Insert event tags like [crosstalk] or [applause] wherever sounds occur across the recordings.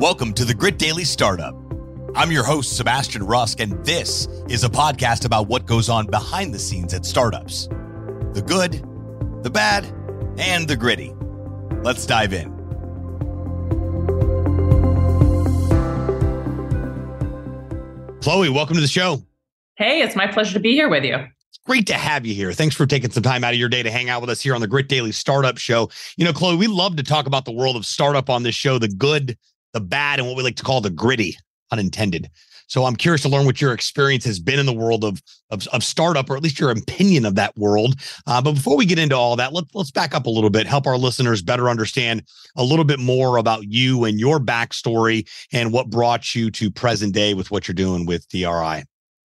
Welcome to the Grit Daily Startup. I'm your host, Sebastian Rusk, and this is a podcast about what goes on behind the scenes at startups the good, the bad, and the gritty. Let's dive in. Chloe, welcome to the show. Hey, it's my pleasure to be here with you. It's great to have you here. Thanks for taking some time out of your day to hang out with us here on the Grit Daily Startup Show. You know, Chloe, we love to talk about the world of startup on this show, the good, the bad, and what we like to call the gritty, unintended. So I'm curious to learn what your experience has been in the world of of, of startup, or at least your opinion of that world. Uh, but before we get into all that, let, let's back up a little bit, help our listeners better understand a little bit more about you and your backstory and what brought you to present day with what you're doing with DRI.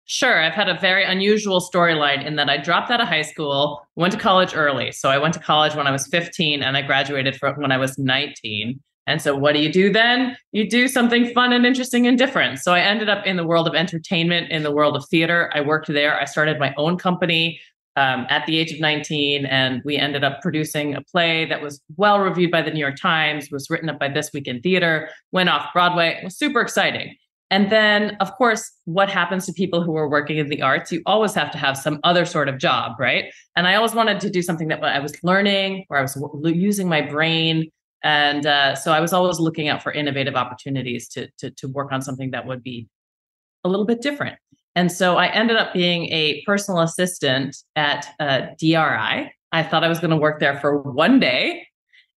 Sure. I've had a very unusual storyline in that I dropped out of high school, went to college early. So I went to college when I was 15 and I graduated from when I was 19. And so, what do you do then? You do something fun and interesting and different. So, I ended up in the world of entertainment, in the world of theater. I worked there. I started my own company um, at the age of 19, and we ended up producing a play that was well reviewed by the New York Times, was written up by This Week in Theater, went off Broadway. It was super exciting. And then, of course, what happens to people who are working in the arts? You always have to have some other sort of job, right? And I always wanted to do something that I was learning, where I was using my brain and uh, so I was always looking out for innovative opportunities to, to, to work on something that would be a little bit different. And so I ended up being a personal assistant at uh, DRI. I thought I was going to work there for one day.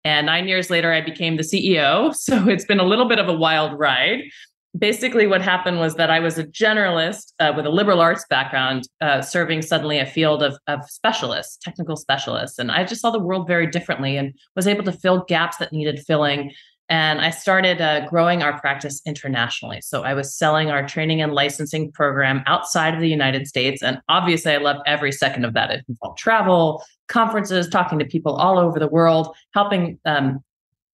And nine years later, I became the CEO. [laughs] So it's been a little bit of a wild ride basically what happened was that I was a generalist uh, with a liberal arts background, uh, serving suddenly a field of, of specialists, technical specialists. And I just saw the world very differently and was able to fill gaps that needed filling. And I started uh, growing our practice internationally. So I was selling our training and licensing program outside of the United States. And obviously, I loved every second of that. It involved travel, conferences, talking to people all over the world, helping um,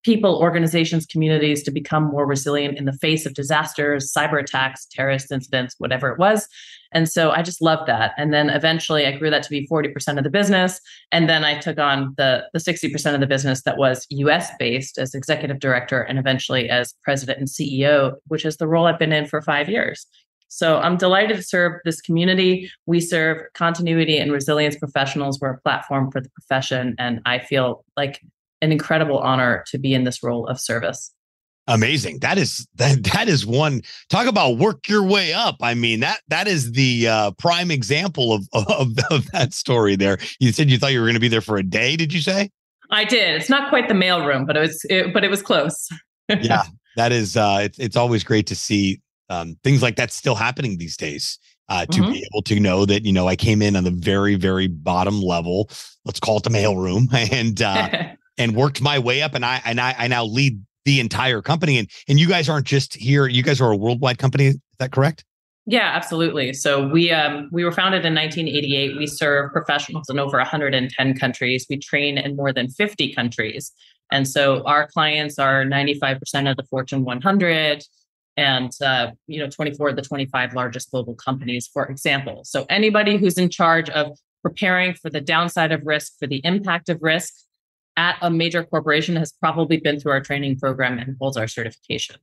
people, organizations, communities to become more resilient in the face of disasters, cyber attacks, terrorist incidents, whatever it was. And so I just loved that. And then eventually I grew that to be 40% of the business. And then I took on the, the 60% of the business that was US based as executive director and eventually as president and CEO, which is the role I've been in for five years. So I'm delighted to serve this community. We serve continuity and resilience professionals. We're a platform for the profession. And I feel like an incredible honor to be in this role of service. Amazing. That is that that is one talk about work your way up. I mean that that is the uh prime example of of, of that story there. You said you thought you were going to be there for a day did you say? I did. It's not quite the mailroom but it was it, but it was close. Yeah. [laughs] That is uh it's, it's always great to see um things like that still happening these days uh, to mm-hmm. be able to know that you know I came in on the very very bottom level. Let's call it the mailroom, [laughs] and uh, [laughs] and worked my way up and I and I, I now lead the entire company. And and you guys aren't just here you guys are a worldwide company is that correct? Yeah absolutely. So we um we were founded in 1988 we serve professionals in over 110 countries. We train in more than 50 countries. And so our clients are 95% of the fortune 100 and uh, you know 24 of the 25 largest global companies for example. So anybody who's in charge of preparing for the downside of risk for the impact of risk at a major corporation has probably been through our training program and holds our certification.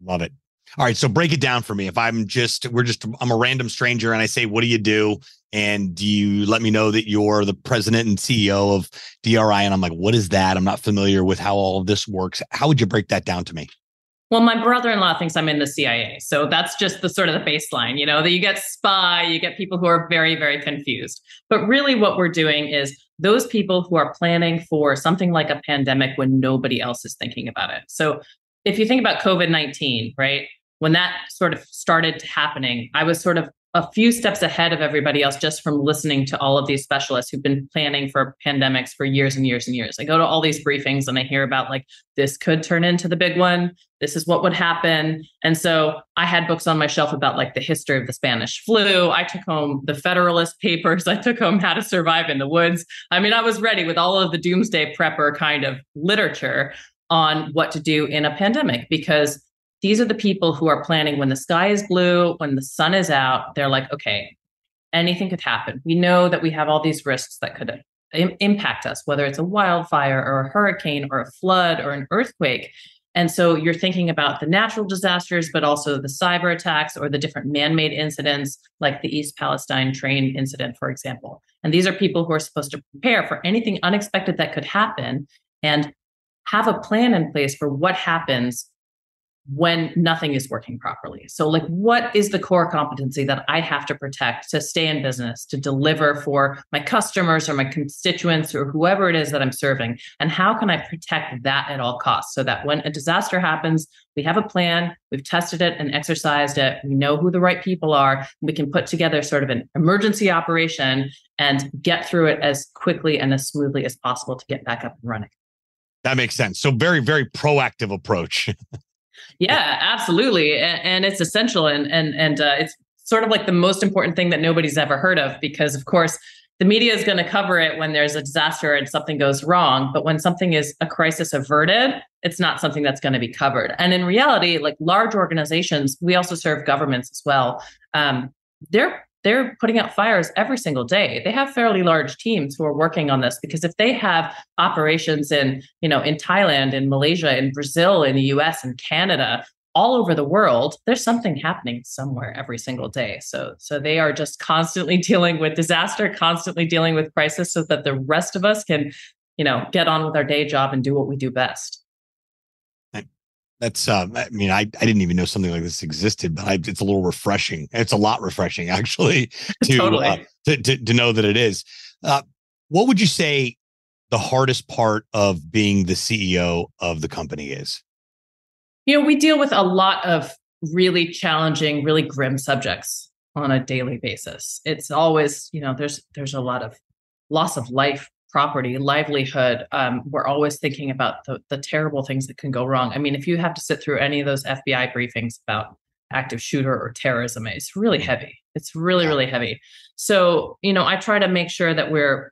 Love it. All right, so break it down for me. If I'm just we're just I'm a random stranger and I say, "What do you do?" and do you let me know that you're the president and CEO of DRI and I'm like, "What is that?" I'm not familiar with how all of this works. How would you break that down to me? Well, my brother-in-law thinks I'm in the CIA. So that's just the sort of the baseline, you know, that you get spy, you get people who are very, very confused. But really what we're doing is those people who are planning for something like a pandemic when nobody else is thinking about it. So if you think about COVID-19, right? When that sort of started happening, I was sort of a few steps ahead of everybody else just from listening to all of these specialists who've been planning for pandemics for years and years and years. I go to all these briefings and I hear about like this could turn into the big one. This is what would happen. And so I had books on my shelf about like the history of the Spanish flu. I took home the Federalist Papers. [laughs] I took home How to Survive in the Woods. I mean, I was ready with all of the doomsday prepper kind of literature on what to do in a pandemic because these are the people who are planning when the sky is blue, when the sun is out. They're like, okay, anything could happen. We know that we have all these risks that could Im- impact us, whether it's a wildfire or a hurricane or a flood or an earthquake. And so you're thinking about the natural disasters, but also the cyber attacks or the different man made incidents, like the East Palestine train incident, for example. And these are people who are supposed to prepare for anything unexpected that could happen and have a plan in place for what happens when nothing is working properly. So, like, what is the core competency that I have to protect to stay in business, to deliver for my customers or my constituents or whoever it is that I'm serving? And how can I protect that at all costs so that when a disaster happens, we have a plan, we've tested it and exercised it, we know who the right people are, we can put together sort of an emergency operation and get through it as quickly and as smoothly as possible to get back up and running. That makes sense. So, very, very proactive approach. [laughs] Yeah, absolutely, and, and it's essential, and and and uh, it's sort of like the most important thing that nobody's ever heard of, because of course the media is going to cover it when there's a disaster and something goes wrong, but when something is a crisis averted, it's not something that's going to be covered. And in reality, like large organizations, we also serve governments as well. Um, they're they're putting out fires every single day. They have fairly large teams who are working on this because if they have operations in, you know, in Thailand, in Malaysia, in Brazil, in the US, and Canada, all over the world, there's something happening somewhere every single day. So so they are just constantly [laughs] dealing with disaster, constantly dealing with crisis so that the rest of us can, you know, get on with our day job and do what we do best that's uh, i mean I, I didn't even know something like this existed but I, it's a little refreshing. It's a lot refreshing [laughs] actually [laughs] to, totally. uh, to, to, to know that it is. Uh, what would you say the hardest part of being the ceo of the company is? You know we deal with a lot of really challenging really grim subjects on a daily basis. It's always you know there's there's a lot of loss of life property, livelihood, um, we're always thinking about the, the terrible things that can go wrong. I mean, if you have to sit through any of those FBI briefings about active shooter or terrorism, it's really heavy. It's really, really heavy. So, you know, I try to make sure that we're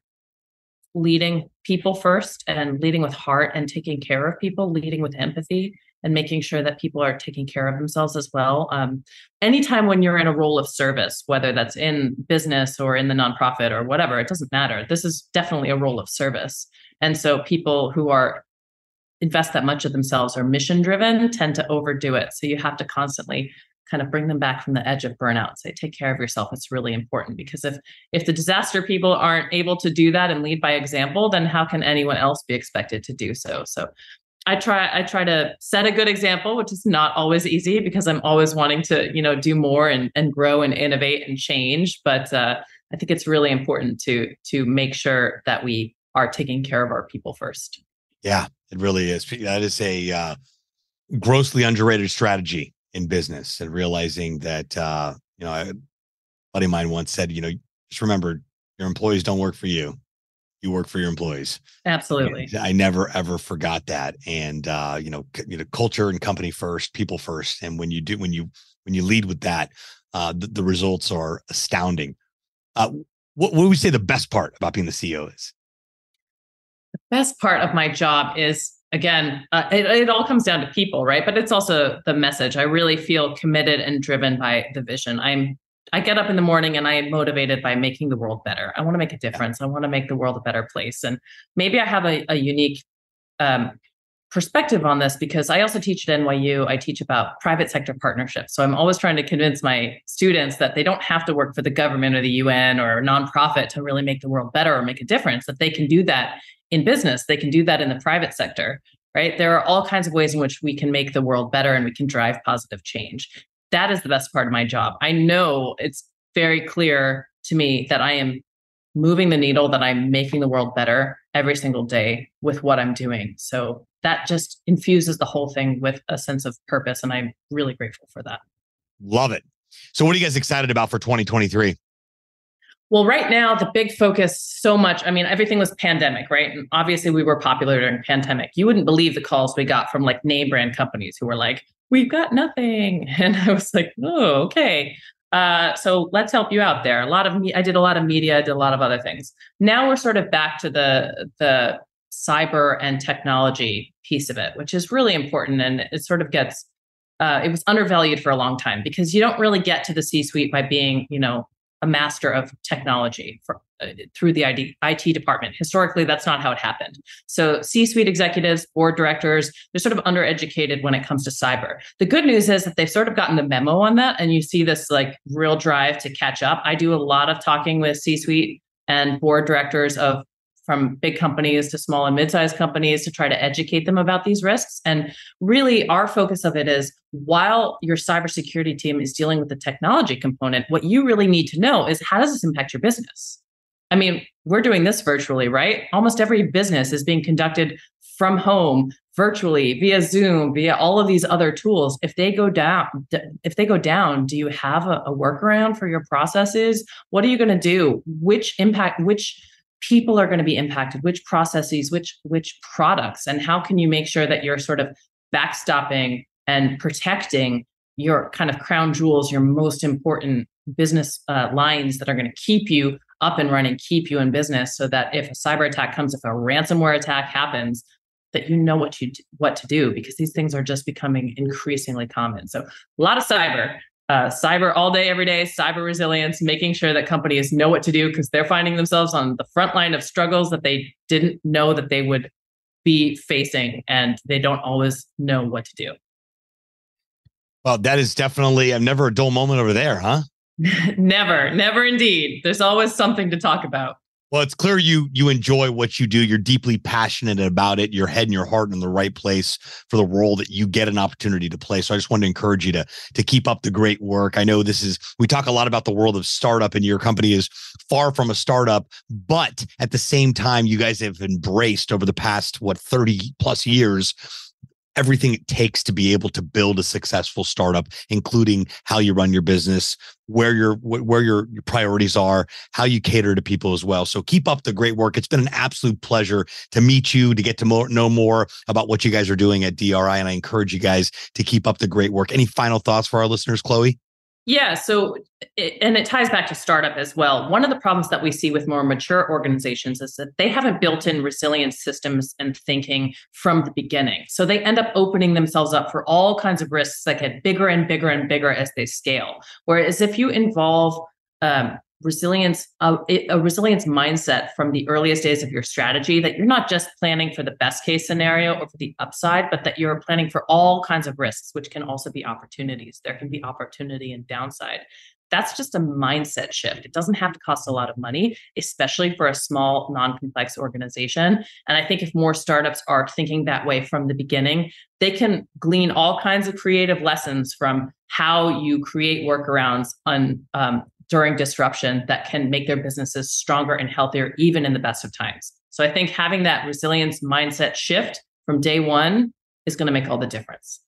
leading people first and leading with heart and taking care of people, leading with empathy and making sure that people are taking care of themselves as well. Um, anytime when you're in a role of service, whether that's in business or in the nonprofit or whatever, it doesn't matter. This is definitely a role of service. And so people who are invest that much of themselves or mission driven tend to overdo it. So you have to constantly kind of bring them back from the edge of burnout say take care of yourself it's really important because if if the disaster people aren't able to do that and lead by example then how can anyone else be expected to do so so I try I try to set a good example, which is not always easy because I'm always wanting to, you know, do more and, and grow and innovate and change. But uh, I think it's really important to to make sure that we are taking care of our people first. Yeah, it really is. That is a uh, grossly underrated strategy in business and realizing that uh, you know, a buddy of mine once said, you know, just remember your employees don't work for you you work for your employees. Absolutely. And I never ever forgot that. And uh, you know, c- you know, culture and company first, people first. And when you do, when you when you lead with that, uh, the, the results are astounding. Uh, what, what would we say the best part about being the CEO is? The best part of my job is again, uh, it, it all comes down to people, right? But it's also the message. I really feel committed and driven by the vision. I'm I get up in the morning and I am motivated by making the world better. I want to make a difference. I want to make the world a better place. And maybe I have a, a unique um, perspective on this because I also teach at NYU. I teach about private sector partnerships. So I'm always trying to convince my students that they don't have to work for the government or the UN or a nonprofit to really make the world better or make a difference, that they can do that in business, they can do that in the private sector. Right. There are all kinds of ways in which we can make the world better and we can drive positive change that is the best part of my job. I know it's very clear to me that I am moving the needle, that I'm making the world better every single day with what I'm doing. So that just infuses the whole thing with a sense of purpose. And I'm really grateful for that. Love it. So, what are you guys excited about for 2023? Well, right now, the big focus so much, I mean, everything was pandemic, right? And obviously, we were popular during pandemic. You wouldn't believe the calls we got from like name brand companies who were like, we've got nothing. [laughs] And I was like, oh, okay. Uh, so let's help you out there. A lot of me, I did a lot of media, I did a lot of other things. Now we're sort of back to the the cyber and technology piece of it, which is really important, and it sort of gets uh, it was undervalued for a long time because you don't really get to the C suite by being, you know, a master of technology for, uh, through the ID, IT department. Historically, that's not how it happened. So, C suite executives, board directors, they're sort of undereducated when it comes to cyber. The good news is that they've sort of gotten the memo on that, and you see this like real drive to catch up. I do a lot of talking with C suite and board directors of from big companies to small and mid-sized companies to try to educate them about these risks. And really, our focus of it is while your cybersecurity team is dealing with the technology component, what you really need to know is how does this impact your business? I mean, we're doing this virtually, right? Almost every business is being conducted from home virtually via zoom via all of these other tools. If they go down if they go down do you have a, a workaround for your processes? What are you going to do? Which impact which people are going to be impacted? Which processes which which products? And how can you make sure that you're sort of backstopping and protecting your kind of crown jewels your most important business uh, lines that are going to keep you up and running keep you in business so that if a cyber attack comes if a ransomware attack happens that you know what you what to do because these things are just becoming increasingly common so a lot of cyber uh, cyber all day, every day, cyber resilience, making sure that companies know what to do because they're finding themselves on the front line of struggles that they didn't know that they would be facing, and they don't always know what to do. Well, that is definitely, I've never a dull moment over there, huh? [laughs] never, never indeed. There's always something to talk about. Well, it's clear you you enjoy what you do. You're deeply passionate about it. Your head and your heart in the right place for the role that you get an opportunity to play. So I just wanted to encourage you to to keep up the great work. I know this is we talk a lot about the world of startup, and your company is far from a startup, but at the same time, you guys have embraced over the past what 30 plus years everything it takes to be able to build a successful startup including how you run your business where your where your, your priorities are how you cater to people as well. So keep up the great work. It's been an absolute pleasure to meet you to get to more, know more about what you guys are doing at dri and i encourage you guys to keep up the great work. Any final thoughts for our listeners chloe yeah. So, it, and it ties back to startup as well. One of the problems that we see with more mature organizations is that they haven't built in resilience systems and thinking from the beginning. So they end up opening themselves up for all kinds of risks that get bigger and bigger and bigger as they scale. Whereas if you involve um, resilience a, a, resilience mindset from the earliest days of your strategy that you're not just planning for the best case scenario or for the upside but that you're planning for all kinds of risks which can also be opportunities. There can be opportunity and downside. That's just a mindset shift. It doesn't have to cost a lot of money especially for a small non-complex organization. And i think if more startups are thinking that way from the beginning they can glean all kinds of creative lessons from how you create workarounds on um, during disruption that can make their businesses stronger and healthier, even in the best of times. So I think having that resilience mindset shift from day one is going to make all the difference.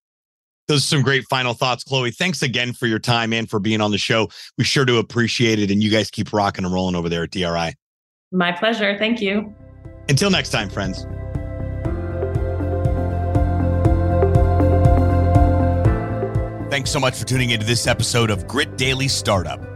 Those are some great final thoughts, Chloe. Thanks again for your time and for being on the show. We sure do appreciate it. And you guys keep rocking and rolling over there at DRI. My pleasure. Thank you. Until next time, friends. Thanks so much for tuning into this episode of Grit Daily Startup.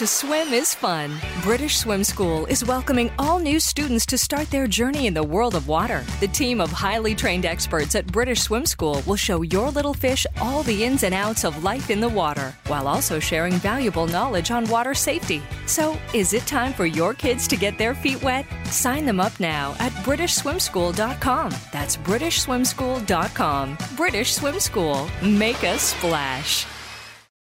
To swim is fun. British Swim School is welcoming all new students to start their journey in the world of water. The team of highly trained experts at British Swim School will show your little fish all the ins and outs of life in the water, while also sharing valuable knowledge on water safety. So, is it time for your kids to get their feet wet? Sign them up now at BritishSwimSchool.com. That's BritishSwimSchool.com. British Swim School. Make a splash.